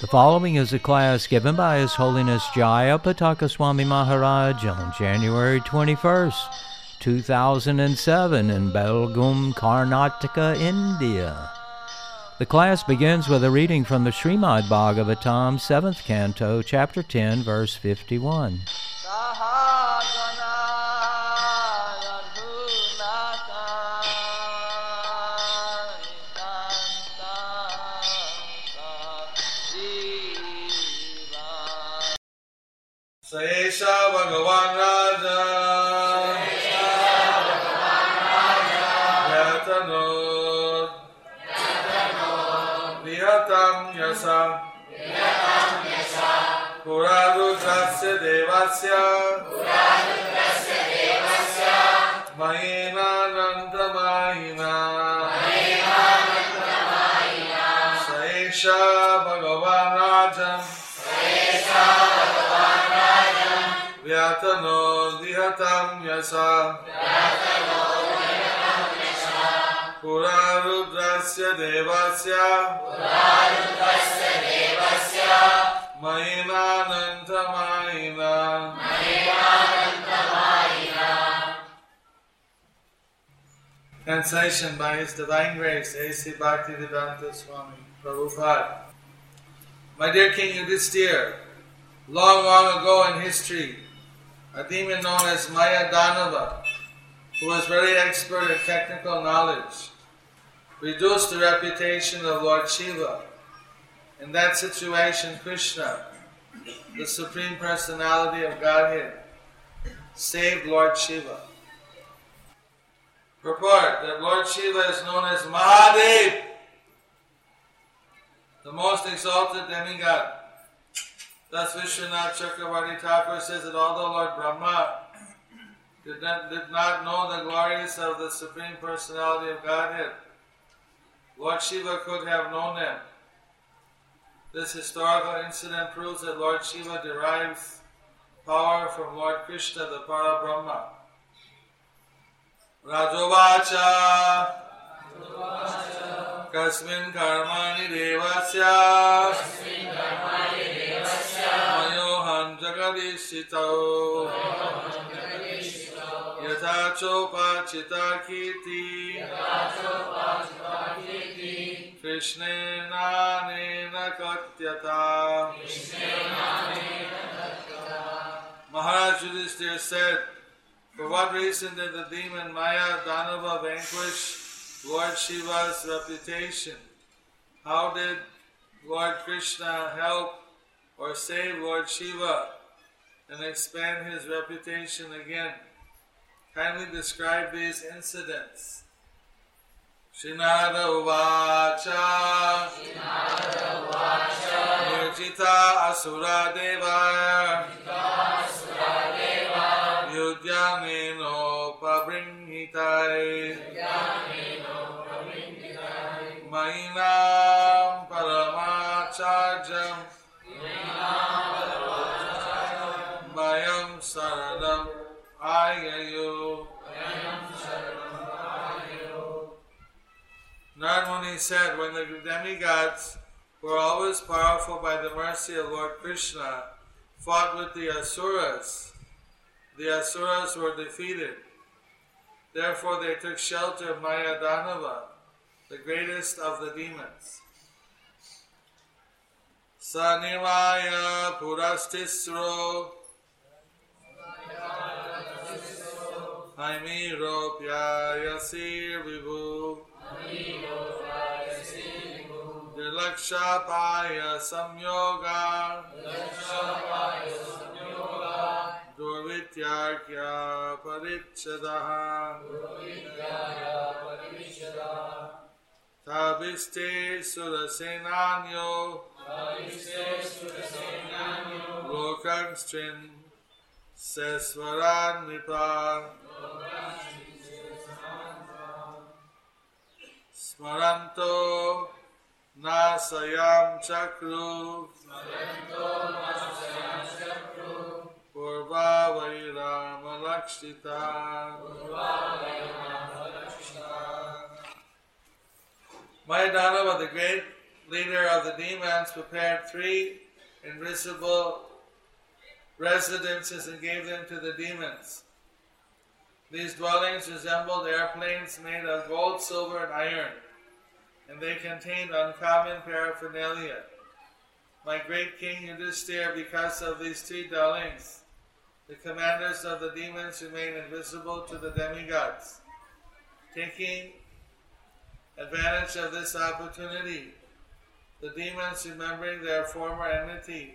The following is a class given by His Holiness Jaya Pataka Swami Maharaj on January 21st, 2007 in Belgaum, Karnataka, India. The class begins with a reading from the Srimad Bhagavatam, 7th canto, chapter 10, verse 51. Sesha Bhagavan Raja यशा पुरारुद्रस्य देवस्य मयेनानन्दमायिना स एषा भगवान् राजम् व्यातनो दिहतं यशा पुरारुद्रस्य देवस्य मयिनानन्दमायिना Translation by His Divine Grace, A.C. Bhaktivedanta Swami Prabhupada. My dear King Yudhisthira, long, long ago in history, a demon known as Maya Danava, who was very expert in technical knowledge, reduced the reputation of Lord Shiva. In that situation, Krishna, the Supreme Personality of Godhead, saved Lord Shiva. Purport that Lord Shiva is known as Mahadev, the most exalted demigod. Thus Vishwanath Chakravarti Thakur says that although Lord Brahma did not, did not know the glories of the Supreme Personality of Godhead, Lord Shiva could have known them. This historical incident proves that Lord Shiva derives power from Lord Krishna, the Parabrahma. Rajovacha Kasmin karmani devasya मयोहं जगदीशितौ यथा चोपाचिता कीर्ति कृष्णेनानेन कथ्यता Maharaj Yudhisthira said, For what reason did the demon Maya Danava vanquish Lord Shiva's reputation? How did Lord Krishna help or save Lord Shiva and expand his reputation again? kindly describe these incidents. Shinada Uvacha. Shinada Uvacha. Yujita Asura Deva. Yujita Asura Deva. Yudhyameno Pabrinhitai. Yudhyameno Pabrinhitai. Mainam Paramacharjam. Mainam Paramacharjam. Mayam Saradam ayayu. Narmuni said, when the demigods who were always powerful by the mercy of Lord Krishna, fought with the Asuras, the Asuras were defeated. Therefore they took shelter of Mayadanava, the greatest of the demons. Sanimaya Purastisro Haimiro Pyayasir Vibhu Dilakshapaya Samyoga Durvityarkya Parichadaha Tabiste Surasenanyo Lokanstrin Seswaran Nipa Smaranto Nasayam Chakru Purva Vairama Lakshita Mayadanava, the great leader of the demons, prepared three invisible residences and gave them to the demons. These dwellings resembled airplanes made of gold, silver, and iron, and they contained uncommon paraphernalia. My great king Yudhisthira, because of these three dwellings, the commanders of the demons remain invisible to the demigods. Taking advantage of this opportunity, the demons, remembering their former enmity,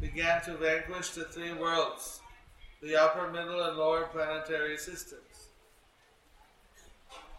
began to vanquish the three worlds, the upper, middle, and lower planetary systems.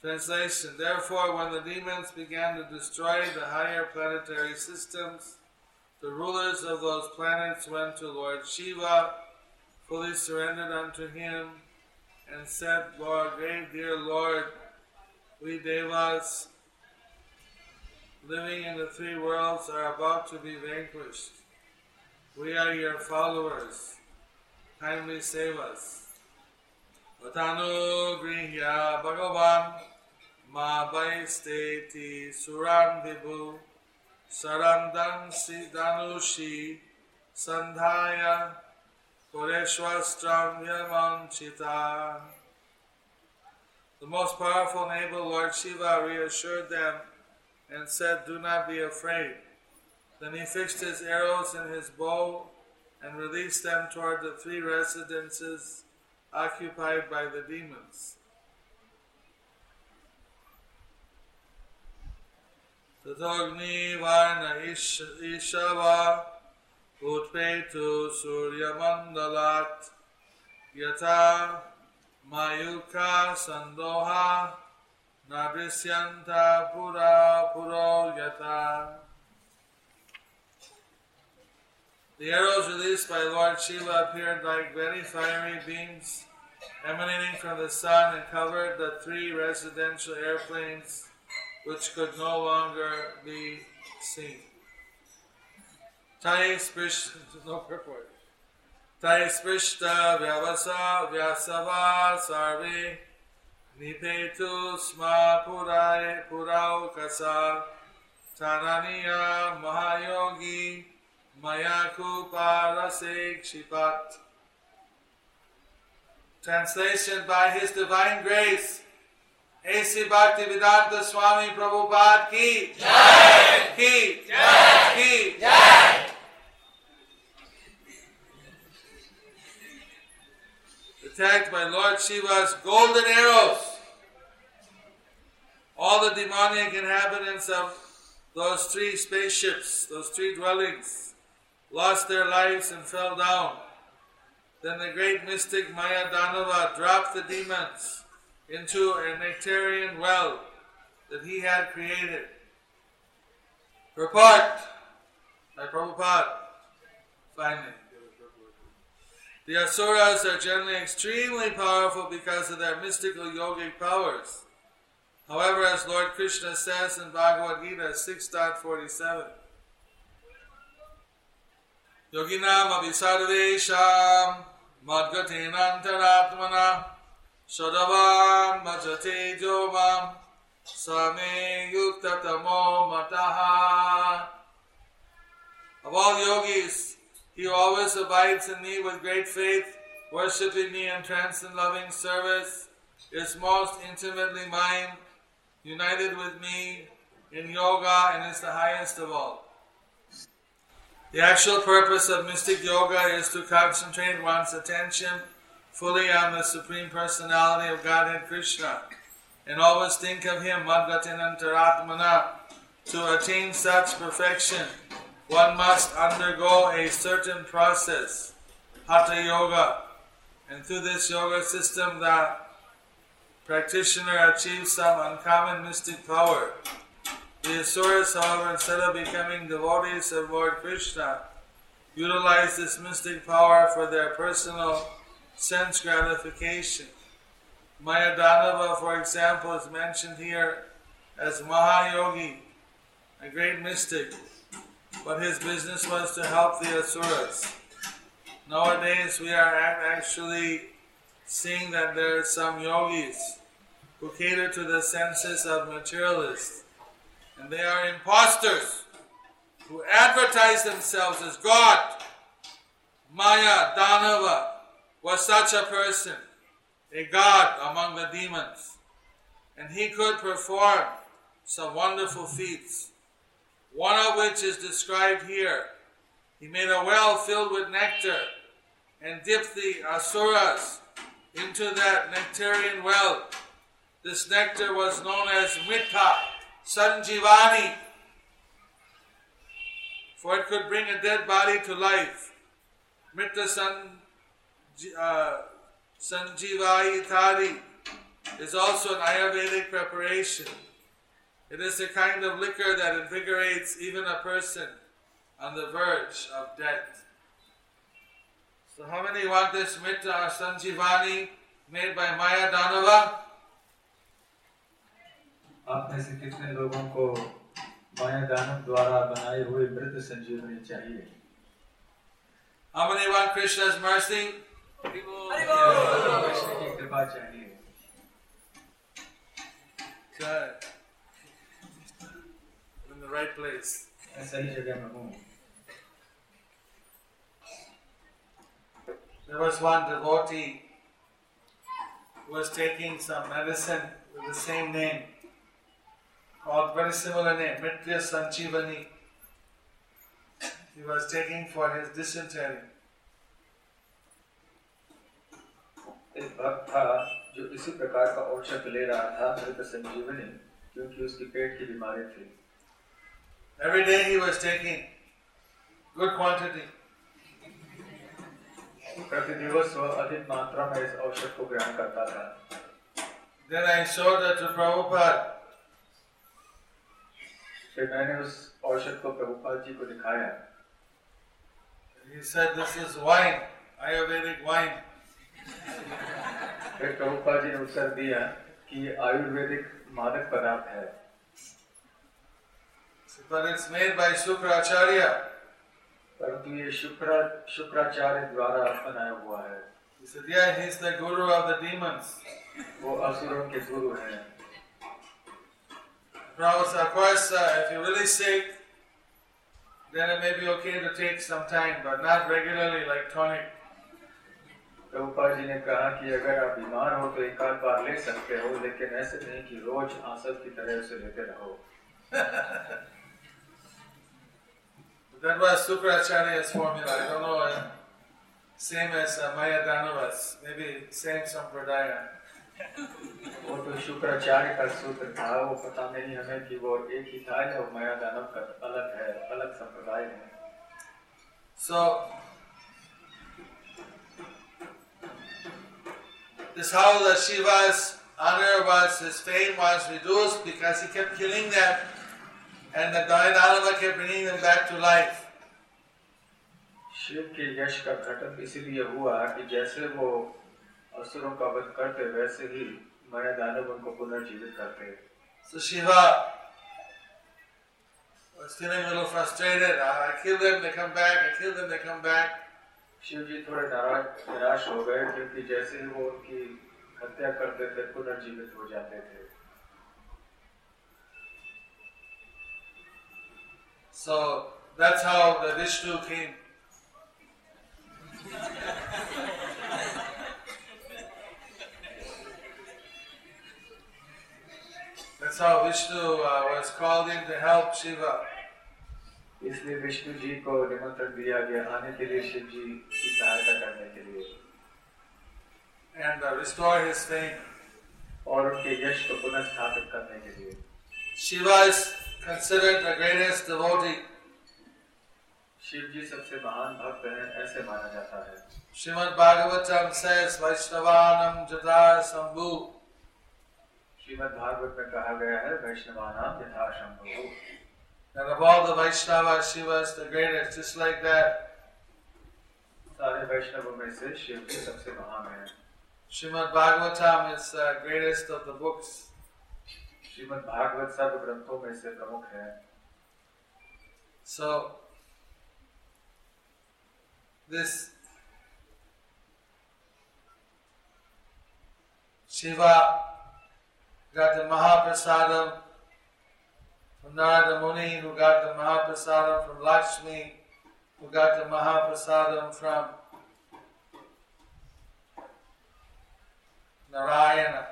Translation Therefore, when the demons began to destroy the higher planetary systems, the rulers of those planets went to Lord Shiva, fully surrendered unto him, and said, Lord, great dear Lord, we Devas living in the three worlds are about to be vanquished. We are your followers. Kindly save us. Vatanu Grihya Bhagavan Ma Vaisteti Suran Vibhu Sarandan Sidanushi Sandhaya Pureshwastram Yamanchita. The most powerful and able Lord Shiva reassured them and said, Do not be afraid. Then he fixed his arrows in his bow and released them toward the three residences occupied by the demons. Varna Ish- Ishava Utpetu Surya Mandalat Yata Mayuka Sandoha Nadrisyanta Pura Puro Yata. The arrows released by Lord Shiva appeared like very fiery beams emanating from the sun and covered the three residential airplanes which could no longer be seen. Tai sprish no purport. Tai sprishta vyavasa vyasava sarve nipetu sma purai purau kasa tananiya mahayogi mayaku parase kshipat. Translation by His Divine Grace, Ki Jai! Ki Jai! Ki Jai! Attacked by Lord Shiva's golden arrows, all the demonic inhabitants of those three spaceships, those three dwellings, lost their lives and fell down. Then the great mystic Maya Danava dropped the demons into a nectarian well that he had created. Report by Prabhupada. Finally. The Asuras are generally extremely powerful because of their mystical yogic powers. However, as Lord Krishna says in Bhagavad Gita 6.47, Yoginam abhisarvesham madgatenantaratmana Shadavan bhajate jomam same yuktatamo mataha. Of all yogis, he always abides in me with great faith, worshipping me in trance and loving service, is most intimately mine, united with me in yoga, and is the highest of all. The actual purpose of mystic yoga is to concentrate one's attention fully on the Supreme Personality of Godhead Krishna and always think of Him, Madgatinantaratmana, To attain such perfection, one must undergo a certain process, Hatha Yoga. And through this yoga system, the practitioner achieves some uncommon mystic power. The Asuras, however, instead of becoming devotees of Lord Krishna, utilize this mystic power for their personal sense gratification. Mayadanava, for example, is mentioned here as Mahayogi, a great mystic, but his business was to help the Asuras. Nowadays, we are actually seeing that there are some yogis who cater to the senses of materialists, and they are impostors who advertise themselves as God. Maya Danava was such a person, a god among the demons, and he could perform some wonderful feats, one of which is described here. He made a well filled with nectar and dipped the asuras into that nectarian well. This nectar was known as Mita Sanjivani, for it could bring a dead body to life. Mita San, uh, Sanjivai Thari is also an Ayurvedic preparation. It is a kind of liquor that invigorates even a person on the verge of death. So, how many want this Mita or Sanjivani made by Maya Danava? आप में से कितने लोगों को माया दानव द्वारा बनाए हुए मृत संजीवनी चाहिए How many want Krishna's mercy? Krishna की कृपा चाहिए Good. In the right place. मैं सही जगह में हूँ There was one devotee who was taking some medicine with the same name, called very similar name, Mritya Sanjivani. He was taking for his dysentery. एक भक्त था जो इसी प्रकार का औषध ले रहा था मृत संजीवनी क्योंकि उसकी पेट की बीमारी थी Every day he was taking good quantity. प्रति दिवस वह अधिक मात्रा में इस औषध को ग्रहण करता था Then I showed that to Prabhupada. फिर मैंने उस औषध को प्रभुपाद जी को दिखाया He said, This is wine, Ayurvedic wine. फिर प्रभुपाद जी ने उत्तर दिया कि आयुर्वेदिक मादक पदार्थ है But it's made by Sukracharya. परंतु ये शुक्रा शुक्राचार्य द्वारा बनाया हुआ है He said, Yeah, he's the guru of the demons. वो असुरों के गुरु हैं Prabhupada said, Of course, uh, if you're really sick, then it may be okay to take some time, but not regularly like tonic. Prabhupada ji ने कहा कि अगर आप बीमार हो तो एक आध बार ले सकते हो लेकिन ऐसे नहीं कि रोज आंसर की तरह उसे लेते रहो That was Sukracharya's formula. I don't know, same as uh, Maya Danavas, maybe same Sampradaya. वो तो शुक्राचार्य का सूत्र था वो पता नहीं हमें कि वो एक ही था या वो माया दानव का अलग है अलग संप्रदाय है So, this how the Shiva's honor was, his fame was reduced because he kept killing them and the Dayanadava kept bringing them back to life. Shiv के यश का घटन इसीलिए हुआ कि जैसे वो असुरों का वध करते वैसे ही माया दानव उनको पुनर्जीवित करते So Shiva was feeling a little frustrated. I, I kill them, they come back. I kill them, they come back. Shiv जी थोड़े निराश हो गए क्योंकि जैसे ही वो उनकी हत्या करते थे पुनर्जीवित हो जाते थे So that's how the Vishnu came. That's how Vishnu uh, was called in to help Shiva. इसलिए विष्णु जी को निमंत्रण दिया गया आने के लिए शिव जी की सहायता करने के लिए and uh, restore his fame. और उनके यश को पुनः स्थापित करने के लिए Shiva is considered the greatest devotee. Shiv जी सबसे महान भक्त हैं ऐसे माना जाता है Srimad Bhagavatam says Vaishnavanam Jata Sambhu. Shrimad Bhagavat में कहा गया है वैष्णवानाम यथा Shambhu And of all the Vaishnavas, Shiva is the greatest, just like that. सारे वैष्णवों में से शिव जी सबसे महान है Srimad Bhagavatam is the greatest of the books. Shrimad Bhagavat सर्व ग्रंथों में से प्रमुख है So, this Shiva got the Mahaprasadam from Narada Muni, who got the Mahaprasadam from Lakshmi, who got the Mahaprasadam from Narayana.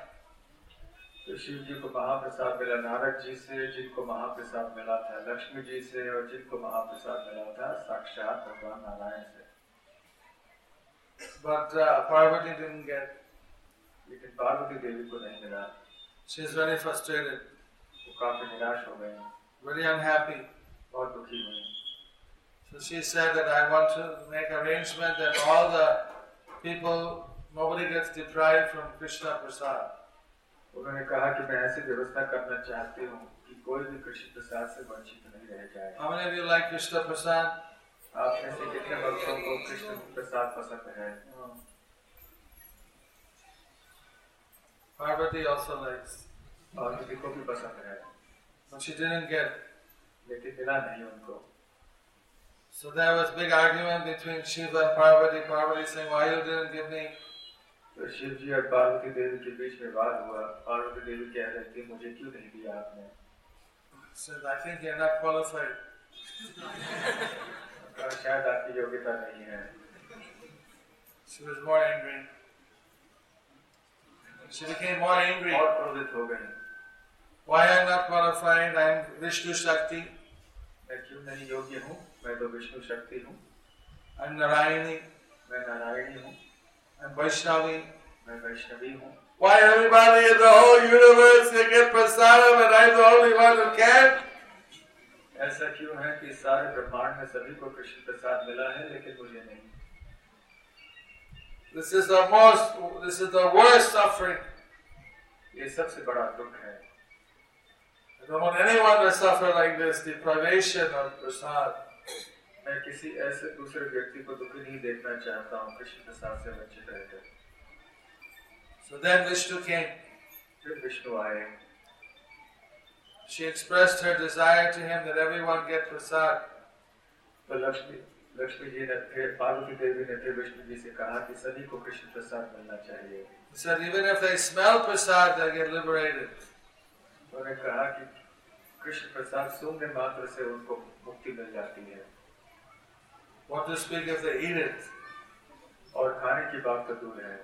तो शिव जी को महाप्रसाद मिला नारद जी से जिनको महाप्रसाद मिला था लक्ष्मी जी से और जिनको महाप्रसाद मिला था साक्षात भगवान नारायण से But uh, Parvati didn't get. लेकिन पार्वती देवी को नहीं मिला She's very frustrated, काफी निराश हो गई very unhappy. बहुत दुखी हुई So she said that I want to make arrangement that all the people, nobody gets deprived from Krishna Prasad. उन्होंने कहा कि मैं ऐसी व्यवस्था करना चाहती हूँ कि कोई भी कृष्ण प्रसाद से वंचित नहीं रह जाए How many of you like Krishna Prasad? आप में से कितने भक्तों को कृष्ण प्रसाद पसंद है No. Parvati also likes, और किसी को भी पसंद है but she didn't get. लेकिन मिला नहीं उनको So there was big argument between Shiva and Parvati. Parvati saying, "Why you didn't give me?" तो शिव जी और पार्वती देवी के बीच में वाद हुआ पार्वती देवी कह रही थी मुझे क्यों नहीं दिया आपने Said, "I think you're not qualified." कहा शायद आपकी योग्यता नहीं है She was more angry. She became more angry. और क्रोधित हो गई Why I'm not qualified? I'm Vishnu Shakti. मैं क्यों नहीं योग्य हूँ मैं तो विष्णु शक्ति हूँ I'm Narayani. मैं नारायणी हूँ I'm Vaishnavi. मैं वैष्णवी हूँ Why everybody in the whole universe can get prasadam and I'm the only one who can't? ऐसा क्यों है कि सारे ब्रह्मांड में सभी को कृष्ण प्रसाद मिला है लेकिन मुझे नहीं This is the most, this is the worst suffering. ये सबसे बड़ा दुख है I don't want anyone to suffer like this, deprivation of prasad. मैं किसी ऐसे दूसरे व्यक्ति को दुखी नहीं देखना चाहता हूँ कृष्ण प्रसाद से वंचित रहकर So then Vishnu came. फिर विष्णु आए She expressed her desire to him that everyone get prasad. तो लक्ष्मी लक्ष्मी जी ने फिर पार्वती देवी ने फिर विष्णु जी से कहा कि सभी को कृष्ण प्रसाद मिलना चाहिए He said even if they smell prasad, they'll get liberated. उन्होंने कहा कि कृष्ण प्रसाद शून्य मात्र से उनको मुक्ति मिल जाती है। What to speak as eat और खाने की बात तो दूर है।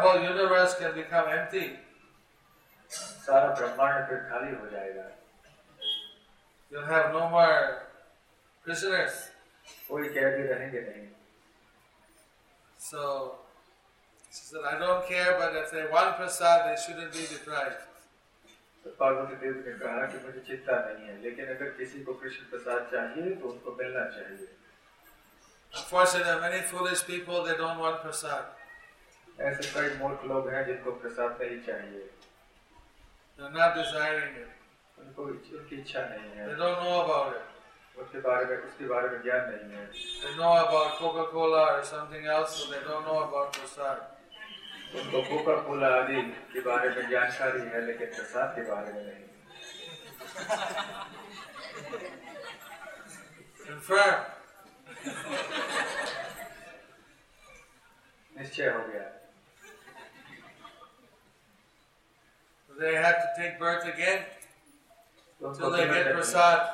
Whole universe can become empty सारा ब्रह्मांड फिर खाली हो जाएगा। You have no more Krishnas कोई कह रहेंगे नहीं। सो so, she said, I don't care, but if they want prasad, they shouldn't be deprived. तो पार्वती देवी ने कहा कि मुझे चिंता नहीं है लेकिन अगर किसी को कृष्ण प्रसाद चाहिए तो उनको मिलना चाहिए Unfortunately, many foolish people they don't want prasad. ऐसे कई मूर्ख लोग हैं जिनको प्रसाद नहीं चाहिए They're not desiring it. उनको उनकी इच्छा नहीं है They don't know about it. उसके बारे में उसके बारे में ज्ञान नहीं है They know about Coca-Cola or something else, but they don't know about prasad. उनको कोका कोला आदि के बारे में जानकारी है लेकिन प्रसाद के बारे में नहीं. निश्चय हो गया They have to take birth again तो उनको they get prasad.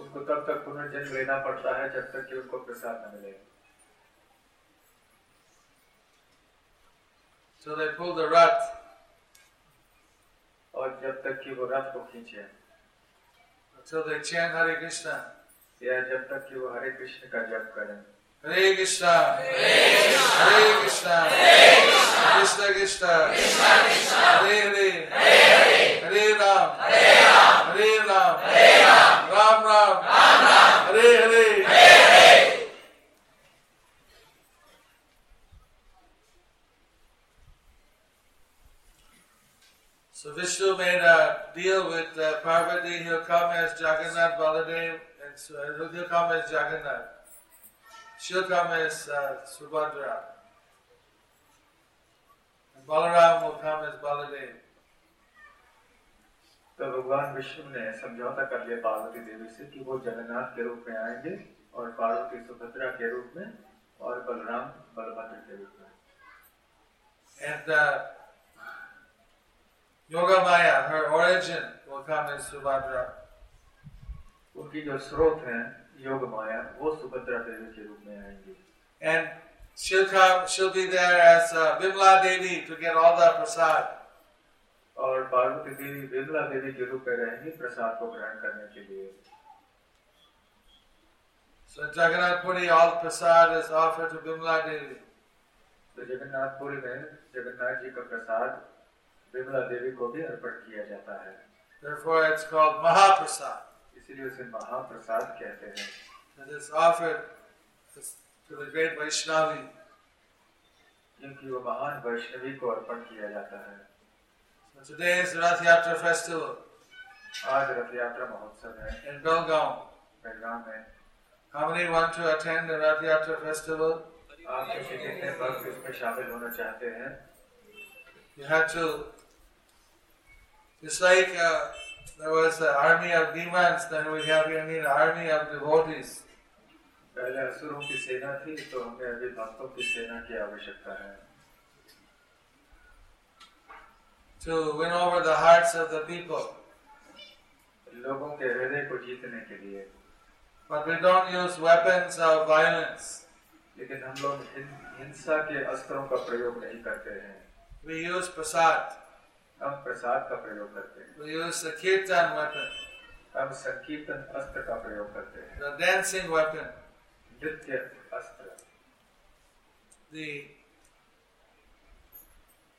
उनको तब तक पुनर्जन्म लेना पड़ता है जब तक कि उनको प्रसाद न मिले Till they pull the rut. और जब तक कि वो रथ को खींचे Until they chant Hare Krishna. या जब तक कि वो हरे कृष्ण का जप करें Hare Krishna. Hare Krishna. Krishna Krishna. Hare Hare. Hare Ram, Hare Ram, Ram Ram, Hare Hare. So Vishnu made a deal with uh, Parvati. He'll come as Jagannath Baladev, and so he'll come as Jagannath. She'll come as uh, Subhadra. And Balaram will come as Baladev. तो भगवान विष्णु ने समझौता कर लिया पार्वती देवी से कि वो जगन्नाथ के रूप में आएँगे और पार्वती सुभद्रा के रूप में और बलराम बलभद्र के रूप में And uh, Yoga Maya, her origin, will come as Subhadra. उनकी जो स्रोत है योग माया वो सुभद्रा देवी के रूप में आएँगी And she'll come, she'll be there as uh, Bimla Devi to get all the prasad. और पार्वती देवी विमला देवी के रूप में रहेंगी प्रसाद को ग्रहण करने के लिए So in Jagannath Puri, all prasad is offered to Bimla Devi. तो जगन्नाथपुरी में जगन्नाथ जी का प्रसाद विमला देवी को भी अर्पण किया जाता है Therefore, it's called Mahaprasad. इसीलिए उसे महाप्रसाद कहते हैं It is offered to the great Vaishnavi. क्योंकि वो महान वैष्णवी को अर्पण किया जाता है So today is Rath Yatra festival आज रथ यात्रा महोत्सव है in Belgaum. बेलगाम में How many want to attend the Rath Yatra festival? आप में से कितने भक्त इसमें शामिल होना चाहते हैं You have to. Just like uh, there was an army of demons, then we have an army of devotees. पहले असुरों की सेना थी तो हमें अभी भक्तों की सेना की आवश्यकता है to win over the hearts of the people. लोगों के हृदय को जीतने के लिए But we don't use weapons of violence. लेकिन हम लोग हिंसा के अस्त्रों का प्रयोग नहीं करते हैं We use prasad. हम प्रसाद का प्रयोग करते हैं kirtan weapon, हम संकीर्तन अस्त्र का प्रयोग करते हैं the dancing weapon, नृत्य अस्त्र the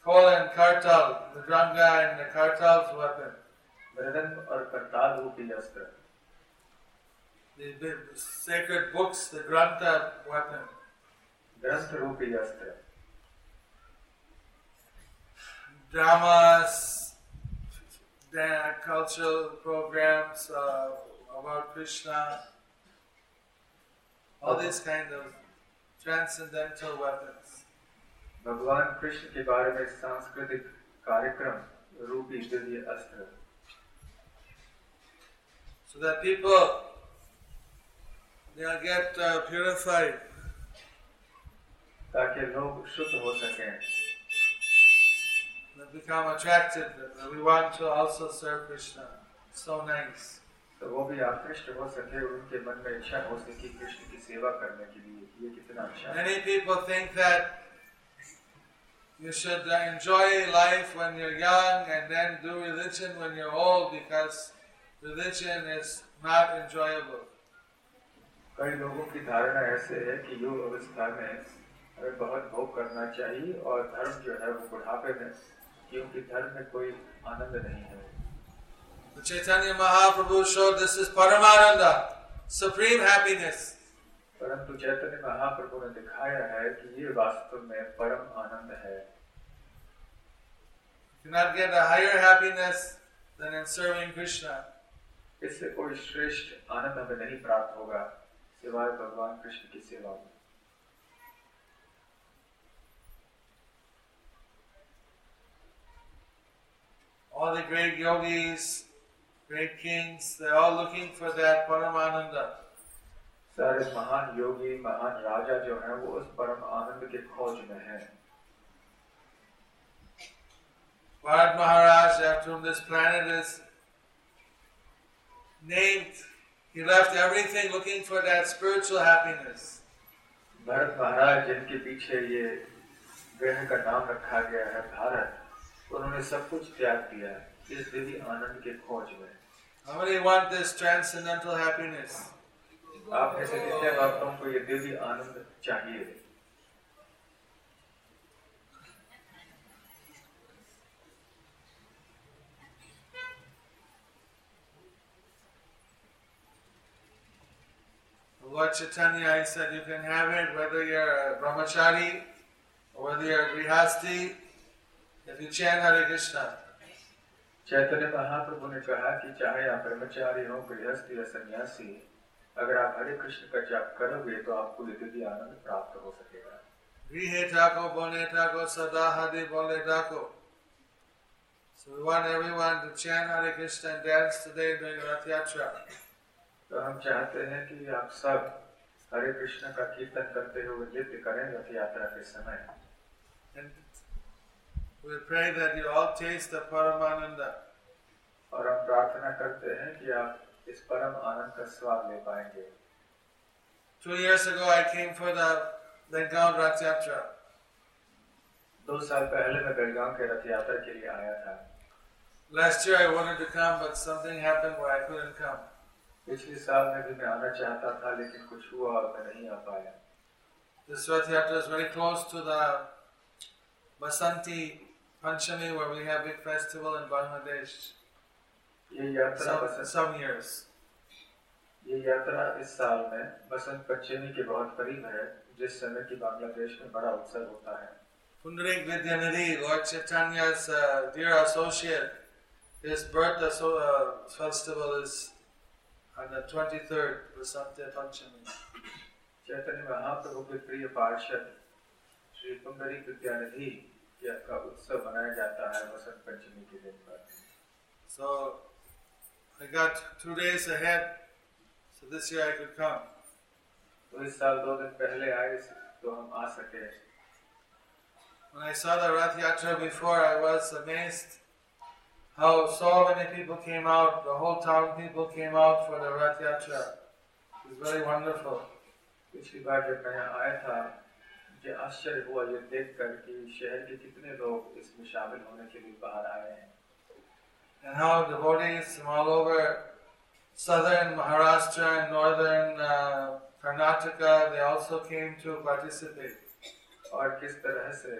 kol and kartal, the dranga and the kartal's weapon, मृदंग और करताल रूपी अस्त्र the, the sacred books, the grantha weapon, ग्रंथ रूपी अस्त्र dramas, dan- cultural programs uh, about Krishna, all these kind of transcendental weapons. भगवान कृष्ण के बारे में सांस्कृतिक कार्यक्रम रूपी दिव्य अस्त्र so that people they'll get uh, purified. ताकि लोग शुद्ध हो सकें They become attracted. that We want to also serve Krishna. So nice. तो वो भी आकृष्ट हो सके और उनके मन में इच्छा हो सके कृष्ण की सेवा करने के लिए ये कितना अच्छा है Many people think that you should uh, enjoy life when you're young and then do religion when you're old because religion is not enjoyable. कई लोगों की धारणा ऐसे है कि युग अवस्था में हमें बहुत भोग करना चाहिए और धर्म जो है वो बुढ़ापे में क्योंकि धर्म में कोई आनंद नहीं है। तो Chaitanya Mahaprabhu show this is paramananda supreme happiness परंतु चैतन्य महाप्रभु ने दिखाया है कि ये वास्तव में परम आनंद है। Cannot get a higher happiness than इससे कोई श्रेष्ठ आनंद हमें नहीं प्राप्त होगा सिवाय भगवान कृष्ण की सेवा में. All the great yogis, great kings, they're all looking for that Paramananda. सारे महान योगी महान राजा जो हैं वो उस परम आनंद के खोज में हैं Bharat Maharaj, after whom this planet is named, he left everything looking for that spiritual happiness. Bharat महाराज जिनके पीछे ये ग्रह का नाम रखा गया है भारत उन्होंने सब कुछ त्याग दिया इस दिव्य आनंद के खोज में How many want this transcendental happiness? आप ऐसे कितने भक्तों को ये दिव्य आनंद चाहिए Lord Chaitanya, he said, you can have it whether you're a brahmachari, or whether you're a grihasti, if you chant Hare Krishna. Chaitanya Mahaprabhu ने कहा कि चाहे आप ब्रह्मचारी हो गृहस्थ या सन्यासी अगर आप हरे कृष्ण का जाप करोगे तो आपको ये दिव्य आनंद प्राप्त हो सकेगा Grihe tako, bone tako, sada hadi bole tako. So we want everyone to chant Hare Krishna and dance today during Rath Yatra. तो हम चाहते हैं कि आप सब हरे कृष्ण का कीर्तन करते हुए नृत्य करें रथ यात्रा के समय And we pray that you all taste the Paramananda. और हम प्रार्थना करते हैं कि आप इस परम आनंद का स्वाद ले पाएंगे Two years ago I came for the Bengal Rath Yatra. दो साल पहले मैं बेलगांव के रथ यात्रा के लिए आया था Last year I wanted to come but something happened where I couldn't come. पिछले साल में भी मैं आना चाहता था लेकिन कुछ हुआ और मैं नहीं आ पाया This Rath Yatra is very close to the Basanti Panchami where we have big festival in Bangladesh. ये यात्रा Some, some years. ये यात्रा इस साल में बसंत पंचमी के बहुत करीब है जिस समय की बांग्लादेश में बड़ा उत्सव होता है Pundarik Vidyanidhi, Lord Chaitanya's uh, dear associate, his birth asso- uh, festival is on the 23rd, Vasanta Panchami. Chaitanya Mahaprabhu के प्रिय पार्षद श्री पुंडरी विद्यानिधि का उत्सव मनाया जाता है वसंत पंचमी के दिन पर So I got two days ahead, so this year I could come. तो इस साल दो दिन पहले आए तो हम आ सके When I saw the Rath Yatra before, I was amazed how so many people came out, the whole town people came out for the Rath Yatra. It was very wonderful. पिछली बार जब मैं यहाँ आया था मुझे आश्चर्य हुआ ये देख कर कि शहर के कितने लोग इसमें शामिल होने के लिए बाहर आए हैं and how devotees from all over southern Maharashtra and northern uh, Karnataka, they also came to participate. और किस तरह से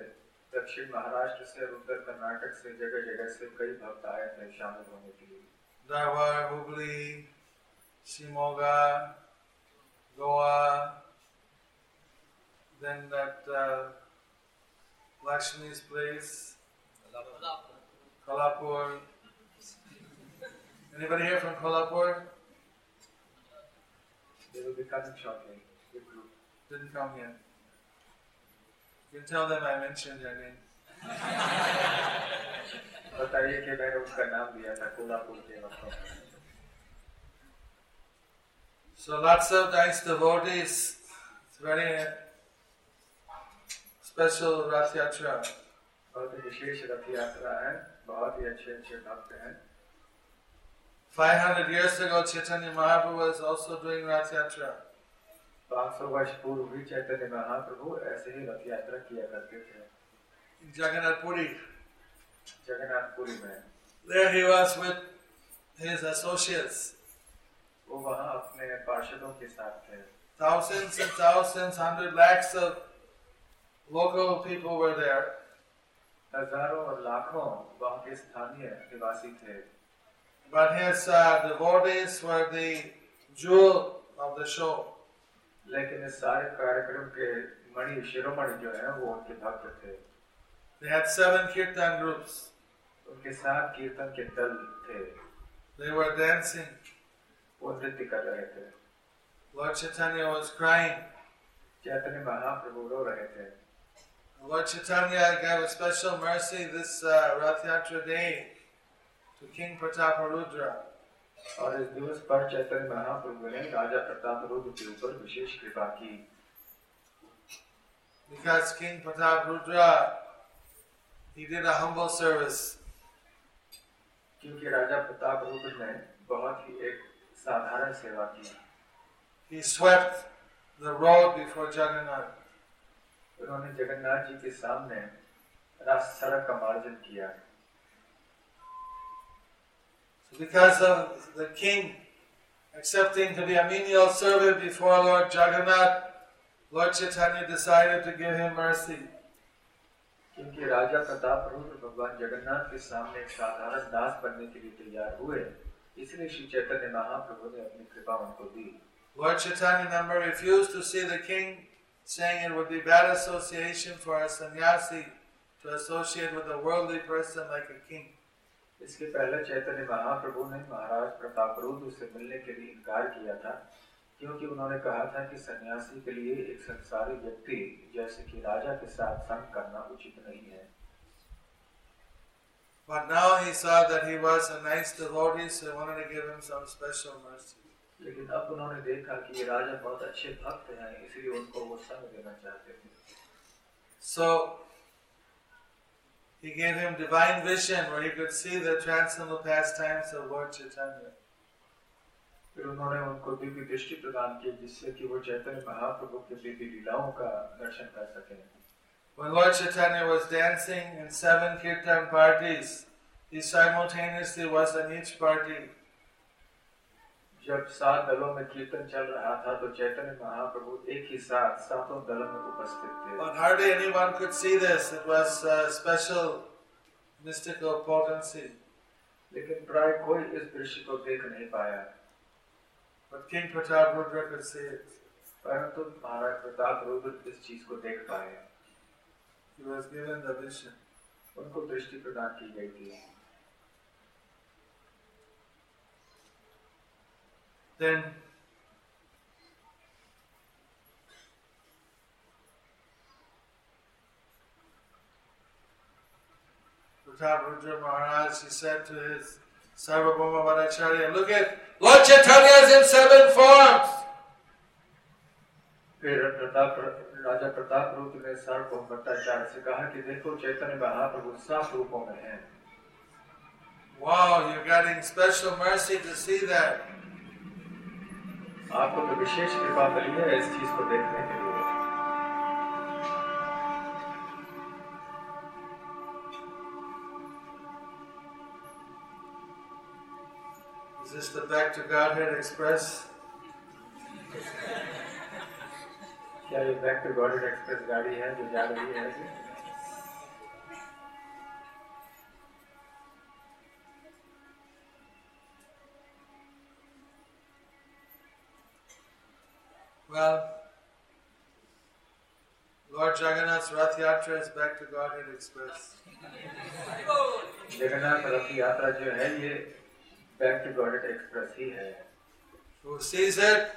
दक्षिण महाराष्ट्र से उत्तर कर्नाटक से जगह जगह से कई भक्त आए थे शामिल होने के लिए Shimoga, Goa, then that uh, Lakshmi's place, Kolhapur. Anybody here from Kolhapur? They will be coming shortly, the group. Didn't come yet. You can tell them I mentioned their name. बताइए कि मैंने उनका नाम दिया था कोल्हापुर के वक्त So lots of nice devotees. It's very uh, special Rath Yatra. बहुत ही विशेष रथ यात्रा है बहुत ही अच्छे अच्छे भक्त हैं 500 years ago, Chaitanya Mahaprabhu was also doing Rath Yatra. 500 वर्ष पूर्व भी चैतन्य महाप्रभु ऐसे ही रथ यात्रा किया करते थे Puri. जगन्नाथपुरी में There he was with his associates. वो वहाँ अपने पार्षदों के साथ थे Thousands and thousands, hundred lakhs of local people were there. हज़ारों और लाखों वहाँ के स्थानीय निवासी थे But his uh, devotees were the jewel of the show. लेकिन इस सारे कार्यक्रम के मणि शिरोमणि जो है वो उनके भक्त थे They had seven kirtan groups. उनके साथ कीर्तन के दल थे They were dancing. वो नृत्य कर रहे थे Lord Chaitanya was crying. Chaitanya Mahaprabhu रो रहे थे Lord Chaitanya gave a special mercy this uh, Rath Yatra day to King Prataparudra. और इस दिवस पर चैतन्य महाप्रभु ने राजा प्रताप रुद्र के ऊपर विशेष कृपा की Because King Prataparudra, he did a humble service. क्योंकि राजा प्रताप रुद्र ने बहुत ही एक साधारण सेवा की He swept the road before Jagannath. उन्होंने जगन्नाथ जी के सामने रास सड़क का मार्जन किया So because of the king accepting to be a menial servant before Lord Jagannath, Lord Chaitanya decided to give him mercy. क्योंकि राजा प्रताप रुद्र भगवान जगन्नाथ के सामने एक साधारण दास बनने के लिए तैयार हुए इसलिए श्री चैतन्य महाप्रभु ने अपनी कृपा उनको दी Lord Chaitanya number refused to see the king, saying it would be bad association for a sannyasi to associate with a worldly person like a king. इसके पहले चैतन्य महाप्रभु ने महाराज प्रताप रूप से मिलने के लिए इनकार किया था क्योंकि उन्होंने कहा था कि सन्यासी के लिए एक संसारी व्यक्ति जैसे कि राजा के साथ संग करना उचित नहीं है But now he saw that he was a nice devotee, so he wanted to give him some special mercy. लेकिन अब उन्होंने देखा कि ये राजा बहुत अच्छे भक्त हैं इसलिए उनको वो संग देना चाहते थे So he gave him divine vision where he could see the transcendental pastimes of Lord Chaitanya. फिर उन्होंने उनको दिव्य दृष्टि प्रदान की जिससे कि वो चैतन्य महाप्रभु के दिव्य लीलाओं का दर्शन कर सकें When Lord Chaitanya was dancing in seven kirtan parties, he simultaneously was in each party. जब सात दलों में कीर्तन चल रहा था तो चैतन्य महाप्रभु एक ही साथ सातों दलों में उपस्थित थे। But hardly anyone could see this it special mystical लेकिन प्राय कोई इस दृश्य को देख नहीं पाया। परंतु महाराज इस चीज़ को देख पाए। उनको दृष्टि प्रदान की गई थी। Then Rudra Maharaj, he said to his Sarvabhauma Bhattacharya, look at Lord Chaitanya is in seven forms. फिर प्रताप राजा प्रताप रुद्र ने सार्वभौम भट्टाचार्य से कहा कि देखो चैतन्य महाप्रभु सात रूपों में हैं Wow, you're getting special mercy to see that. आपको तो विशेष कृपा मिली है इस चीज़ को देखने के लिए Is this the Back to Godhead Express? क्या ये बैक टू गॉडेड एक्सप्रेस गाड़ी है जो जा रही है Well, Lord Jagannath's Rath Yatra is Back to Godhead Express. Jagannath रथ यात्रा जो है ये बैक टू गॉडेड एक्सप्रेस ही है Who sees it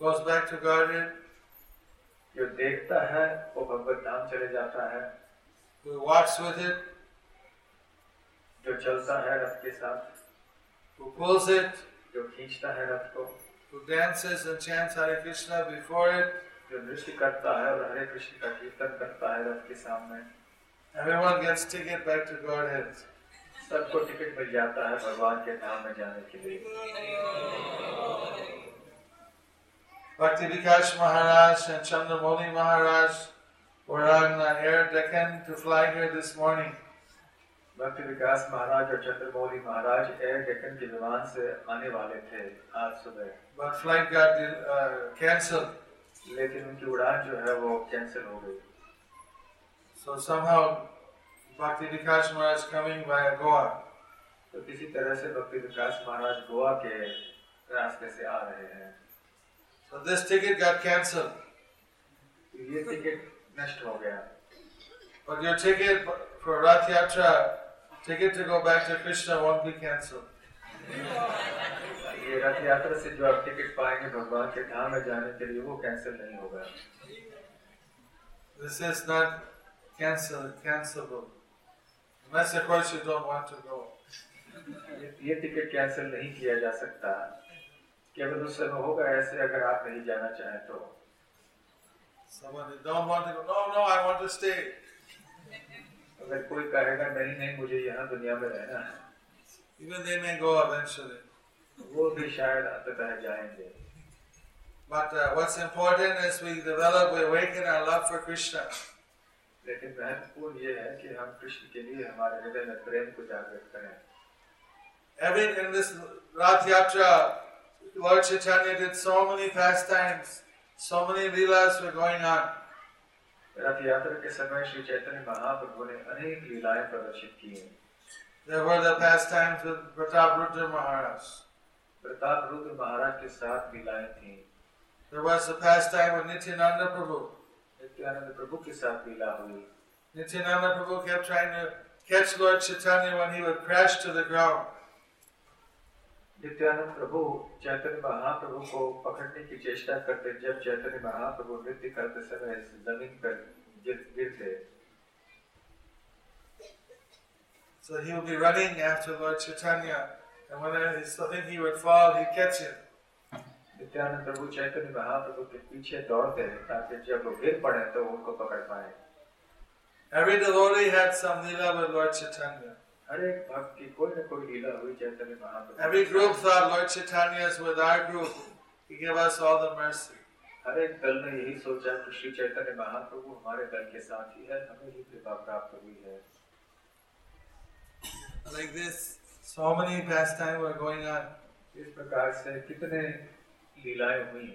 goes back to Godhead. जो देखता है वो भगवत धाम चले जाता है Who walks with it, जो चलता है रथ के साथ who pulls it, जो खींचता है रथ को who dances and chants Hare Krishna before it. जो नृत्य करता है और हरे कृष्ण का कीर्तन करता है रथ के सामने Everyone gets ticket back to Godhead. सबको टिकट मिल जाता है भगवान के धाम में जाने के लिए Bhakti Vikash Maharaj and Chandramoli Maharaj were on uh, Air Deccan to fly here this morning. भक्ति विकास महाराज और चंद्रमौली महाराज एयर डेकन के विमान से आने वाले थे आज सुबह। बट लेकिन उनकी उड़ान जो है वो कैंसिल हो गई। So somehow Bhakti Vikas Maharaj coming by Goa तो किसी तरह से भक्ति विकास महाराज गोवा के रास्ते से आ रहे हैं। So this ticket got cancel ये टिकट नष्ट हो गया। But your ticket for Rath ticket to go back to Krishna won't be cancelled. ये रथ यात्रा से जो आप टिकट पाएँगे भगवान के धाम में जाने के लिए वो कैंसिल नहीं होगा। This is not cancel cancellable मैं से कोई से डोंट वांट टू गो ये टिकट कैंसिल नहीं किया जा सकता। केवल उस समय होगा ऐसे अगर आप नहीं जाना चाहें तो। समझ don't want to go no no I want to stay अगर कोई कहेगा नहीं नहीं मुझे यहाँ दुनिया में रहना है Even they may go eventually. वो भी शायद अंततः जाएँगे But uh, what's important is we develop, we awaken our love for Krishna. लेकिन महत्वपूर्ण ये है कि हम कृष्ण के लिए हमारे हृदय में प्रेम को जागृत करें Every in this Rath Yatra, Lord Chaitanya did so many pastimes, so many leelas were going on. रथ यात्रा के समय श्री चैतन्य महाप्रभु ने अनेक लीलाएँ प्रदर्शित की हैं There were the pastimes with Pratap Rudra Maharaj. Pratap Rudra महाराज के साथ लीलाएँ थी There was a pastime with Nityananda Prabhu. Nityanand प्रभु के साथ लीला हुई Nityananda Prabhu kept trying to catch Lord Chaitanya when he would crash to the ground. Nityanand प्रभु चैतन्य महाप्रभु को पकड़ने की चेष्टा करते जब चैतन्य महाप्रभु नृत्य करते समय ज़मीन पर गिर- गिरते So he would be running after Lord Chaitanya, and when he thought he would fall, he'd catch him. Nityanand प्रभु चैतन्य महाप्रभु के पीछे दौड़ते ताकि जब वो गिर पड़े तो उनको पकड़ पाए Every devotee had some lila with Lord Chaitanya. हर एक भक्त की कोई न कोई लीला हुई Chaitanya Mahaprabhu Every group thought Lord Chaitanya is with our group. He gave us all the mercy. हर एक दल ने यही सोचा कि श्री चैतन्य महाप्रभु हमारे दल के साथ ही है हमें ही कृपा प्राप्त हुई है Like this, so many pastimes were going on. इस प्रकार से कितने लीलाएँ हुई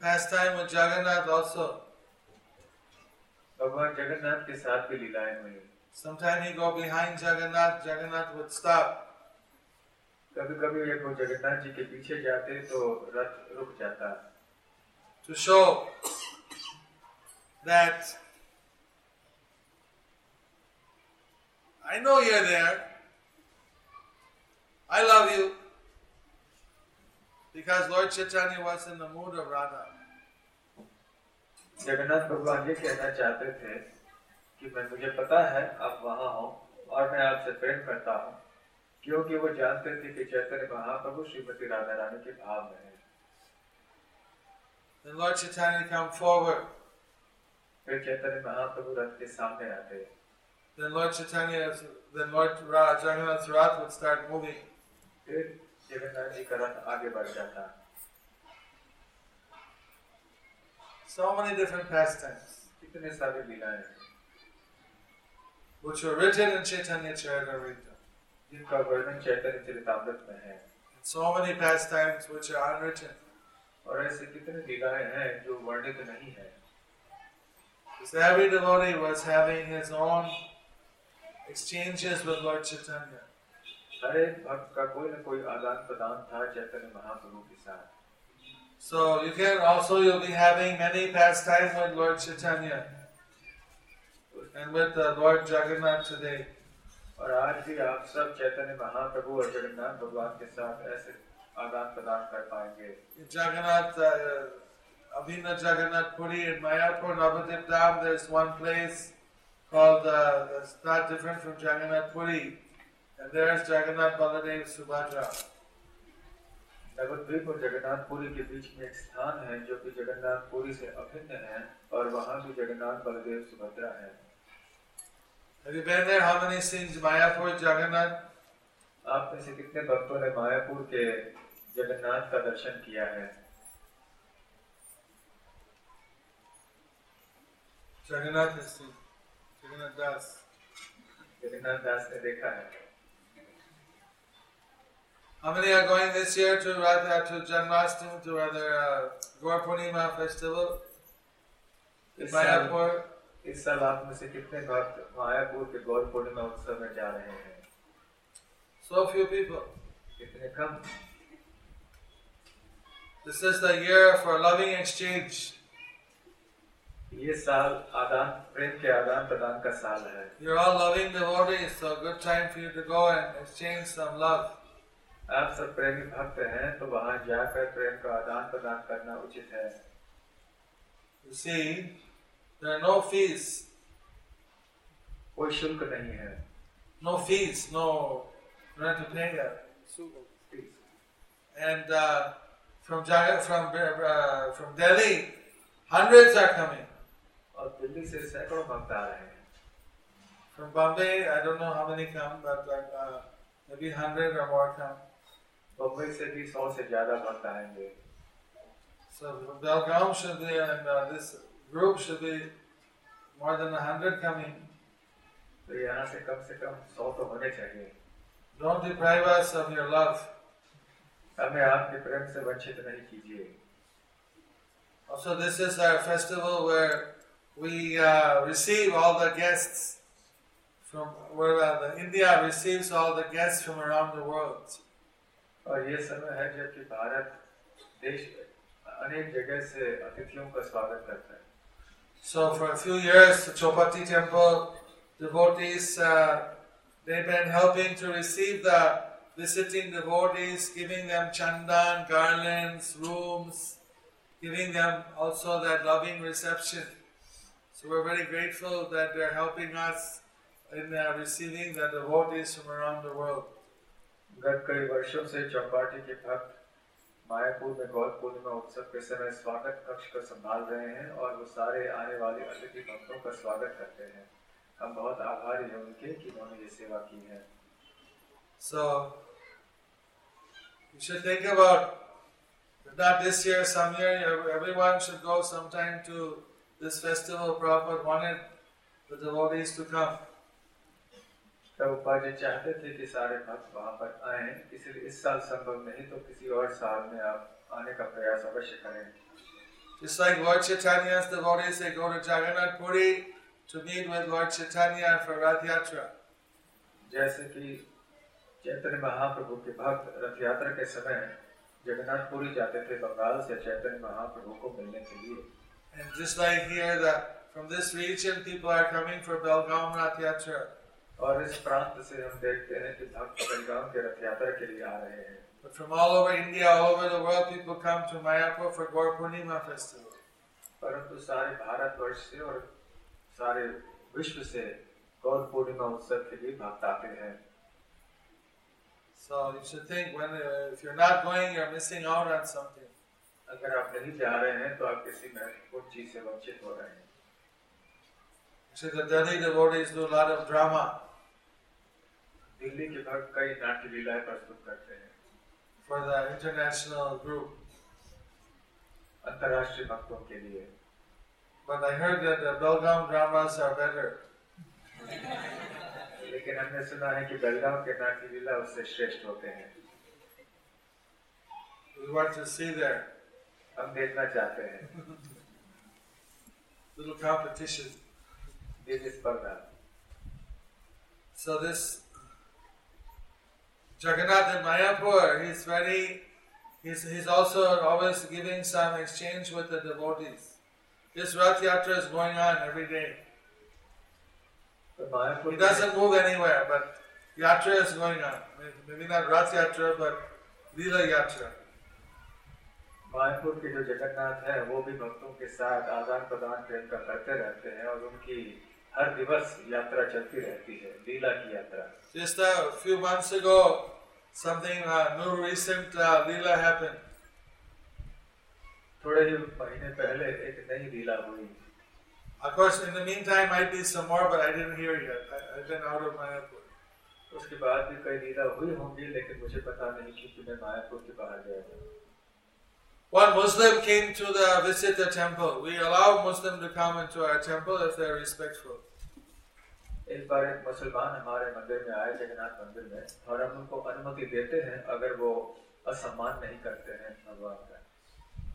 Pastime with Jagannath also. भगवान जगन्नाथ के साथ भी लीलाएँ हुई Sometimes he'd go behind Jagannath, Jagannath would stop. कभी-कभी ये वो जगन्नाथ जी के पीछे जाते तो रथ रुक जाता। To show that I know you are there I love you because Lord Chaitanya was in the mood of Radha Jagannath भगवान ये कहना चाहते थे कि मैं मुझे पता है आप वहाँ हो और मैं आपसे प्रेम करता हूँ क्योंकि वो जानते थे कि चैतन्य महाप्रभु श्रीमती राधा रानी के भाव में है Then Lord Chaitanya come forward. फिर चैतन्य महाप्रभु रथ के सामने आते हैं Then Lord Chaitanya, then Lord Ra- Jagannath's Rath would start moving. फिर जगन्नाथ जी का रथ आगे बढ़ जाता So many different pastimes, कितने सारे लीलाएँ हैं, which were written in Chaitanya Charitamrita. जिनका वर्णन चैतन्य चरितामृत में है And so many pastimes which are unwritten. और ऐसे कितने लीलाएँ हैं जो वर्णित नहीं है Because every devotee was having his own exchanges with Lord Chaitanya. हर एक भक्त का कोई न कोई आदान प्रदान था चैतन्य महाप्रभु के साथ So you can also you'll be having many pastimes with Lord Chaitanya and with Lord Jagannath today और आज भी आप सब चैतन्य महाप्रभु और जगन्नाथ भगवान के साथ ऐसे आदान प्रदान कर पाएँगे। जगन्नाथ अभिन्न Jagannath Puri in Mayapur Navadvip Dham there is one place called the star different from Jagannath Puri and there is Jagannath Baladev Subhadra Navadvip और जगन्नाथ पुरी के बीच में एक स्थान है जो कि जगन्नाथ पुरी से अभिन्न है और वहाँ भी जगन्नाथ बलदेव सुभद्रा है। Have you been there? How many scenes Mayapur, Jagannath? आप में से कितने भक्तों ने मायापुर के जगन्नाथ का दर्शन किया है seen. Jagannath Das. जगन्नाथ दास ने देखा है How many are going this year to Radha to Janmashtami to rather uh, Gaur Purnima festival in Mayapur? इस साल आप में से कितने भक्त मायापुर के गौर पूर्णिमा उत्सव में जा रहे हैं? सो फ्यू पीपल कितने कम? This is the year for loving exchange ये साल आदान प्रेम के आदान प्रदान का साल है। You are loving the body so good time for you to go and exchange some love आप सब प्रेमी भक्त हैं तो वहाँ जाकर प्रेम का आदान प्रदान करना उचित है। You see there are no fees, कोई शुल्क नहीं है no fees, no, you don't have to pay that. And uh, from Jaga, from uh, from Delhi, hundreds are coming. और दिल्ली से सैकड़ों भक्त आ रहे हैं From Bombay, I don't know how many come, but like uh, maybe hundred or more come. Bombay से भी सौ से ज्यादा भक्त आएंगे So Belgaum should be, and uh, this group should be more than a hundred coming. तो यहाँ से कम से कम सौ तो होने चाहिए Don't deprive us of your love. हमें आपके प्रेम से वंचित नहीं कीजिए Also, this is our festival where we uh, receive all the guests from where uh, the India receives all the guests from around the world. और ये समय है जबकि भारत देश अनेक जगह से अतिथियों का स्वागत करता है So for a few years, the Chopati temple devotees, uh, they've been helping to receive the visiting devotees, giving them chandan, garlands, rooms, giving them also that loving reception. So we're very grateful that they're helping us in uh, receiving the devotees from around the world. गत कई वर्षों से चौपाटी के भक्त मायापुर में गौर पूर्णिमा उत्सव के समय स्वागत कक्ष को संभाल रहे हैं और वो सारे आने वाले अतिथि भक्तों का स्वागत करते हैं हम बहुत आभारी हैं उनके कि उन्होंने ये सेवा की है So you should think about, not this year, some year, everyone should go sometime to this festival. Prabhupada wanted the devotees to come. Prabhupada ji चाहते थे कि सारे भक्त वहाँ पर आए इसलिए इस साल संभव नहीं तो किसी और साल में आप आने का प्रयास अवश्य करें Just like Lord Chaitanya's devotees, they go to Jagannath Puri to meet with Lord Chaitanya for Rath Yatra. जैसे कि चैतन्य महाप्रभु के भक्त रथ यात्रा के समय जगन्नाथपुरी जाते थे बंगाल से चैतन्य महाप्रभु को मिलने के लिए And just like here, that from this region, people are coming for Belgaum Rath Yatra. और इस प्रांत से हम देखते हैं कि भक्त बेलगाम के रथ यात्रा के लिए आ रहे हैं But from all over India, all over the world, people come to Mayapur for Gaur Purnima festival. परंतु सारे भारतवर्ष से और सारे विश्व से गौर पूर्णिमा उत्सव के लिए भक्त आते हैं So you should think when uh, if you're not going, you're missing out on something. अगर आप नहीं जा रहे हैं तो आप किसी महत्वपूर्ण चीज़ से वंचित हो रहे हैं Actually, the Delhi devotees do a lot of drama Delhi के भक्त कई नाट्य लीलाए प्रस्तुत करते हैं फॉर द इंटरनेशनल ग्रुप अंतर्राष्ट्रीय भक्तों के लिए but I heard that the Belgaum dramas are better लेकिन हमने सुना है कि बेलगाम के नाट्य लीला उससे श्रेष्ठ होते हैं We want to see there. हम देखना चाहते हैं. Little competition. दिल्ली पर ना. So this Jagannath in Mayapur, he's very, he's, he's also always giving some exchange with the devotees. This Rath Yatra is going on every day. तो Mayapur He doesn't move anywhere, but Yatra is going on. Maybe not Rath Yatra, but Leela Yatra. Mayapur के जो जगन्नाथ है वो भी भक्तों के साथ आदान प्रदान प्रेम का करते रहते हैं और उनकी हर दिवस यात्रा चलती रहती है लीला की यात्रा just a few months something no recent lila happened थोड़े ही महीने पहले एक नई लीला हुई Of course, in the meantime, might be some more, but I didn't hear yet. I, I've been out of Mayapur. उसके बाद भी कई लीला हुई होंगी लेकिन मुझे पता नहीं क्योंकि मैं मायापुर के बाहर गया था One Muslim came to the visit the temple. We allow Muslim to come into our temple if they're respectful. एक बार एक मुसलमान हमारे मंदिर में आए जगन्नाथ मंदिर में और हम उनको अनुमति देते हैं अगर वो असम्मान नहीं करते हैं भगवान का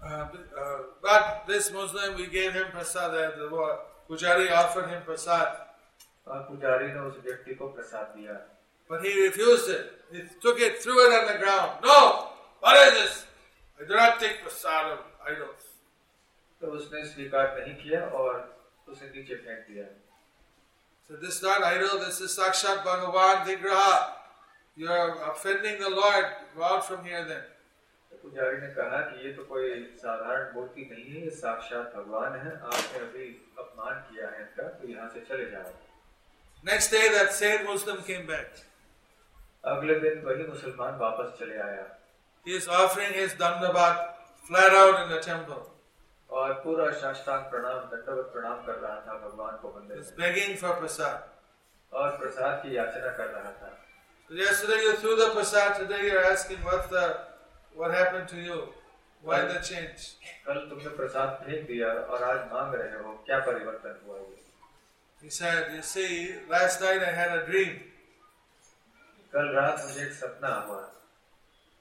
Uh, but, uh, but this Muslim, we gave him prasad. Uh, the uh, Pujari offered him prasad, और पुजारी ने उस व्यक्ति को प्रसाद दिया but he refused it. He took it, threw it on the ground. No, what is this? I do not take prasad of idols. तो उसने स्वीकार नहीं किया और उसे नीचे फेंक दिया So this is not idol. This is Sakshat Bhagavan Vigraha. You are offending the Lord. Go out from here then. तो पुजारी ने कहा कि ये तो कोई साधारण मूर्ति नहीं है ये साक्षात भगवान है आपने अभी अपमान किया है इनका तो यहाँ से चले जाओ Next day, that same Muslim came back. अगले दिन वही मुसलमान वापस चले आया He is offering his dandabat flat out in the temple. और पूरा साष्टांग प्रणाम दंडवत प्रणाम कर रहा था भगवान को मंदिर He's begging for prasad. और प्रसाद की याचना कर रहा था So yesterday you threw the prasad. Today you're asking what the what happened to you? Why the change? कल तुमने प्रसाद फेंक दिया और आज मांग रहे हो क्या परिवर्तन हुआ ये He said, "You see, last night I had a dream. कल रात मुझे एक सपना हुआ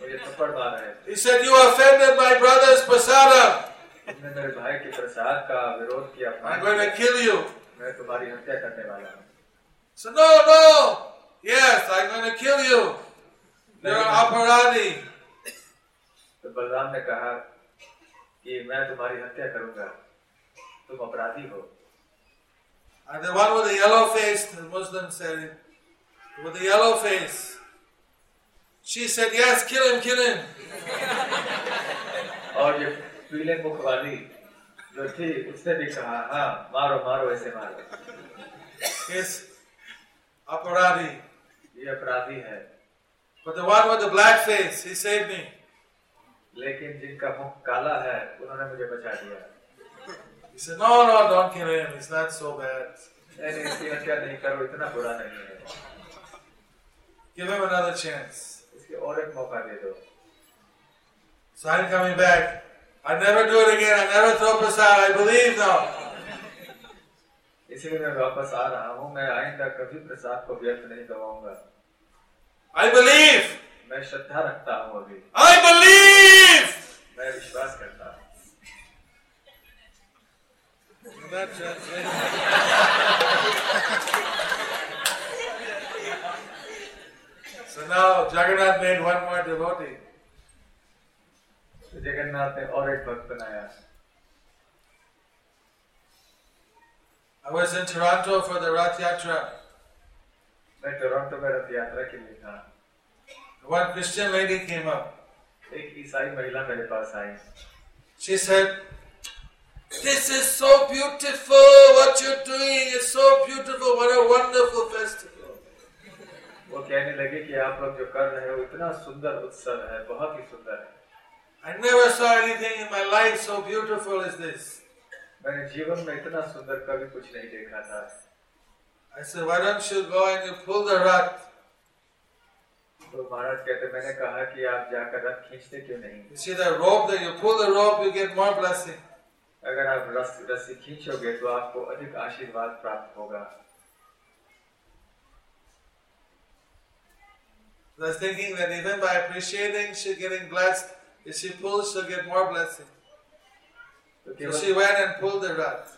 मुझे थप्पड़ मार रहे थे He said, You offended my brother's prasadam. तुमने मेरे भाई के प्रसाद का विरोध किया I'm going to kill you. मैं तुम्हारी हत्या करने वाला हूँ So, no, no. Yes, I'm going to kill you. You're an aparadi. तो बलराम ने कहा कि मैं तुम्हारी हत्या करूंगा तुम अपराधी हो And the one with the yellow face, the Muslim said, with the yellow face. She said, Yes, kill him, kill him. और ये पीले मुख वाली जो थी उसने भी कहा हाँ मारो मारो ऐसे मारो Yes, aparadi. ये अपराधी है But the one with the black face, he saved me. लेकिन जिनका मुख काला है उन्होंने मुझे बचा दिया He said, No, no, don't kill him. He's not so bad. नहीं नहीं इसकी हत्या नहीं करो इतना बुरा नहीं है Give him another chance. इसके और एक मौका दे दो। कमिंग बैक आई नेवर इसलिए मैं वापस आ रहा हूँ। मैं आइंदा कभी प्रसाद को व्यर्थ नहीं गवाऊँगा आई बिलीव मैं श्रद्धा रखता हूँ अभी। आई बिलीव मैं विश्वास करता हूँ। That's just. so now Jagannath made one more devotee. तो जगन्नाथ ने और एक भक्त बनाया I was in Toronto for the Rath Yatra. मैं टोरंटो में रथ यात्रा के लिए था One Christian lady came up. एक ईसाई महिला मेरे पास आई She said, This is so beautiful. What you're doing is so beautiful. What a wonderful festival. वो कहने लगे कि आप लोग जो कर रहे हो इतना सुंदर उत्सव है बहुत ही सुंदर है I never saw anything in my life so beautiful as this. मैंने जीवन में इतना सुंदर कभी कुछ नहीं देखा था I said, Why don't you go and you pull the rut? तो महाराज कहते मैंने कहा कि आप जाकर रथ खींचते क्यों नहीं You see the rope that you pull the rope, you get more blessing. अगर आप रस रस्सी खींचोगे तो आपको अधिक आशीर्वाद प्राप्त होगा was thinking that even by appreciating, she's getting blessed. If she pulls, she'll get more blessing. तो So केवल she went and pulled the rut.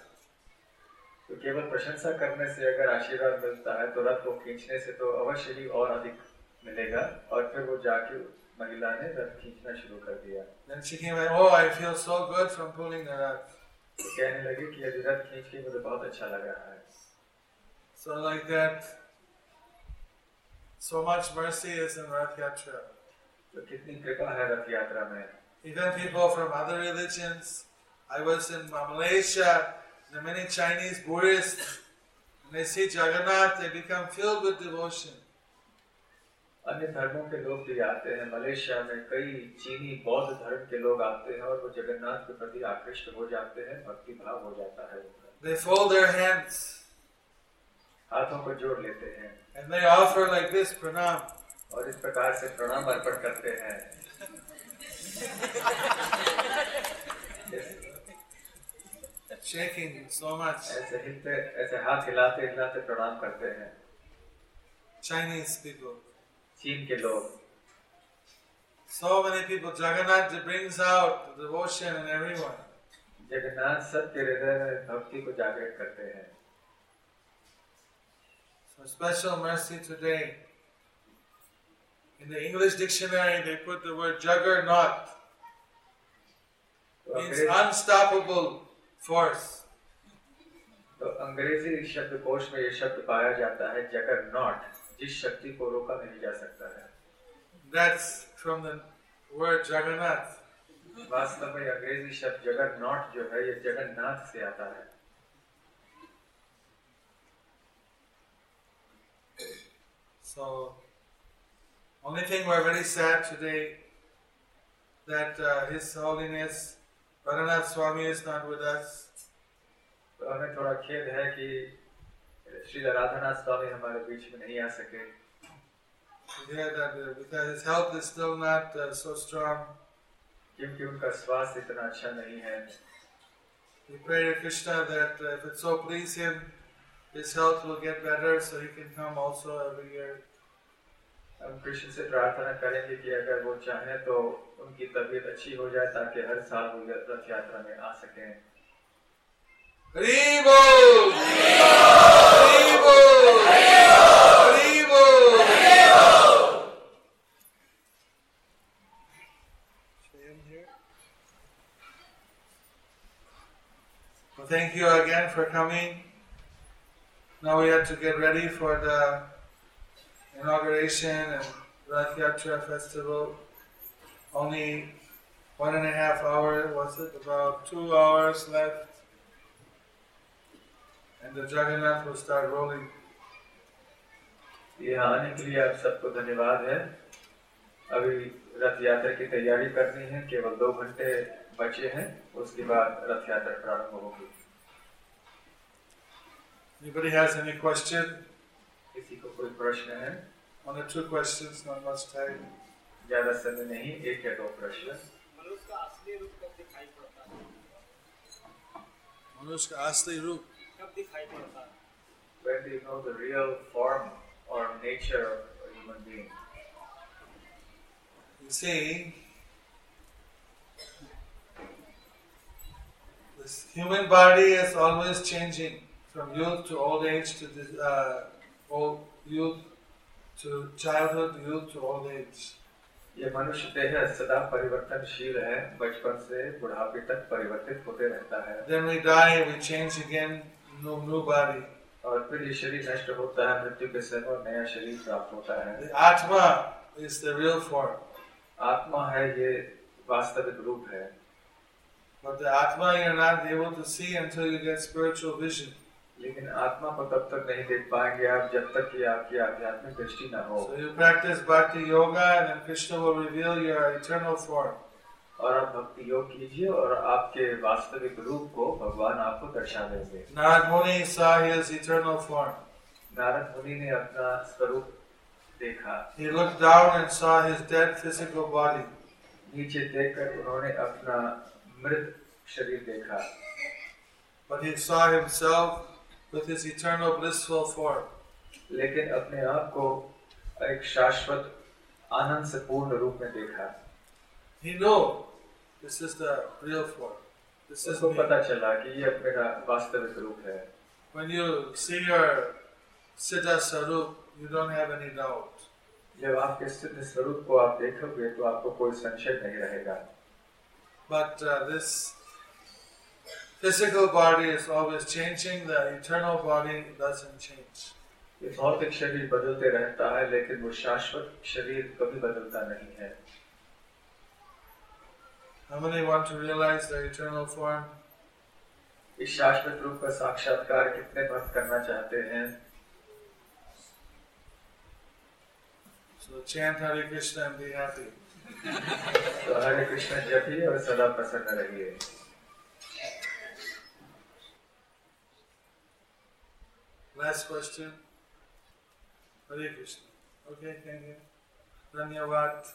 तो केवल प्रशंसा करने से अगर आशीर्वाद मिलता है तो रथ को खींचने से तो अवश्य ही और अधिक मिलेगा और फिर वो जाके उस महिला ने रथ खींचना शुरू कर दिया Then she came and, Oh, I feel so good from pulling the rut. तो कहने लगी कि अभी रथ खींच के मुझे बहुत अच्छा लग रहा है So, like that, so much mercy is in Rath Yatra. तो कितनी कृपा है रथ यात्रा में Even people from other religions. I was in Malaysia, there are many Chinese Buddhists. When they see Jagannath, they become filled with devotion. अन्य धर्मों के लोग भी आते हैं मलेशिया में कई चीनी बौद्ध धर्म के लोग आते हैं और वो जगन्नाथ के प्रति आकृष्ट हो जाते हैं भक्ति भाव हो जाता है उनका They fold their hands हाथों को जोड़ लेते हैं and they offer like this pranam. और इस प्रकार से प्रणाम अर्पण करते हैं shaking so much. ऐसे हिलते ऐसे हाथ हिलाते हिलाते प्रणाम करते हैं Chinese people. चीन के लोग So many people. Jagannath brings out the devotion in everyone. Jagannath सबके हृदय में भक्ति को जागृत करते हैं So special mercy today. In the English dictionary, they put the word juggernaut. तो Means अंग्रेज unstoppable force. तो अंग्रेजी शब्दकोश में ये शब्द पाया जाता है जगर नॉट जिस शक्ति को रोका नहीं जा सकता है That's from the word Jagannath. वास्तव में अंग्रेजी शब्द जगर नॉट जो है ये जगन्नाथ से आता है So, only thing we're very sad today that uh, His Holiness Bharanath Swami is not with us. तो हमें थोड़ा खेद है कि श्री राधानाथ स्वामी हमारे बीच में नहीं आ सके We hear that uh, because His health is still not uh, so strong. क्योंकि उनका स्वास्थ्य इतना अच्छा नहीं है We pray to Krishna that uh, if it so please him, his health will get better so he can come also every year. हम कृष्ण से प्रार्थना करेंगे कि अगर वो चाहें तो उनकी तबीयत अच्छी हो जाए ताकि हर साल वो रथ यात्रा में आ सकें Haribo! Haribo! Haribo! Well, thank you again for coming. Now we have to get ready for the inauguration and Rath Yatra festival. Only one and a half hour, was it? About two hours left. And the Jagannath will start rolling. यहाँ आने के लिए आप सबको धन्यवाद है अभी रथ यात्रा की तैयारी करनी है केवल दो घंटे बचे हैं उसके बाद रथ यात्रा प्रारंभ होगी Anybody has any question? किसी को कोई प्रश्न है One or two questions, not much time. ज्यादा समय नहीं एक या दो प्रश्न मनुष्य का असली रूप कब दिखाई पड़ता है Manushka Asli Roop. कब दिखाई पड़ता है when do you know the real form or nature of a human being You see, this human body is always changing From youth to old age to this, uh, old youth to childhood, youth to old age. ये मनुष्य देह सदा परिवर्तनशील है बचपन से बुढ़ापे तक परिवर्तित होते रहता है Then we die, we change again, new, new body. और फिर ये शरीर नष्ट होता है मृत्यु के समय और नया शरीर प्राप्त होता है The Atma is the real form. आत्मा है ये वास्तविक रूप है But the Atma you're not able to see until you get spiritual vision. लेकिन आत्मा को तब तक नहीं देख पाएँगे आप जब तक कि आपकी आध्यात्मिक दृष्टि न हो। यू प्रैक्टिस भक्ति योगा और आप भक्ति योग कीजिए और आपके वास्तविक रूप को भगवान आपको दर्शा देंगे। नारद मुनि सा नारद मुनि ने अपना स्वरूप देखा। He looked down and saw his dead physical body नीचे देखकर उन्होंने अपना मृत शरीर देखा। But he saw himself with his eternal blissful form. लेकिन अपने आप को एक शाश्वत आनंद से पूर्ण रूप में देखा He knew this is the real form. This is me. पता चला कि ये मेरा वास्तविक रूप है When you see your Siddha Sarup, you don't have any doubt. जब आपके सिद्ध स्वरूप को आप देखोगे तो आपको कोई संशय नहीं रहेगा But uh, this physical body is always changing, the eternal body doesn't change. ये भौतिक शरीर बदलते रहता है लेकिन वो शाश्वत शरीर कभी बदलता नहीं है How many want to realize the eternal form? इस शाश्वत रूप का साक्षात्कार कितने भक्त करना चाहते हैं So chant Hare Krishna and be happy. तो हरे कृष्ण जपिए और सदा प्रसन्न रहिए Last question. Hare Krishna. Okay, thank you. Dhanyavad.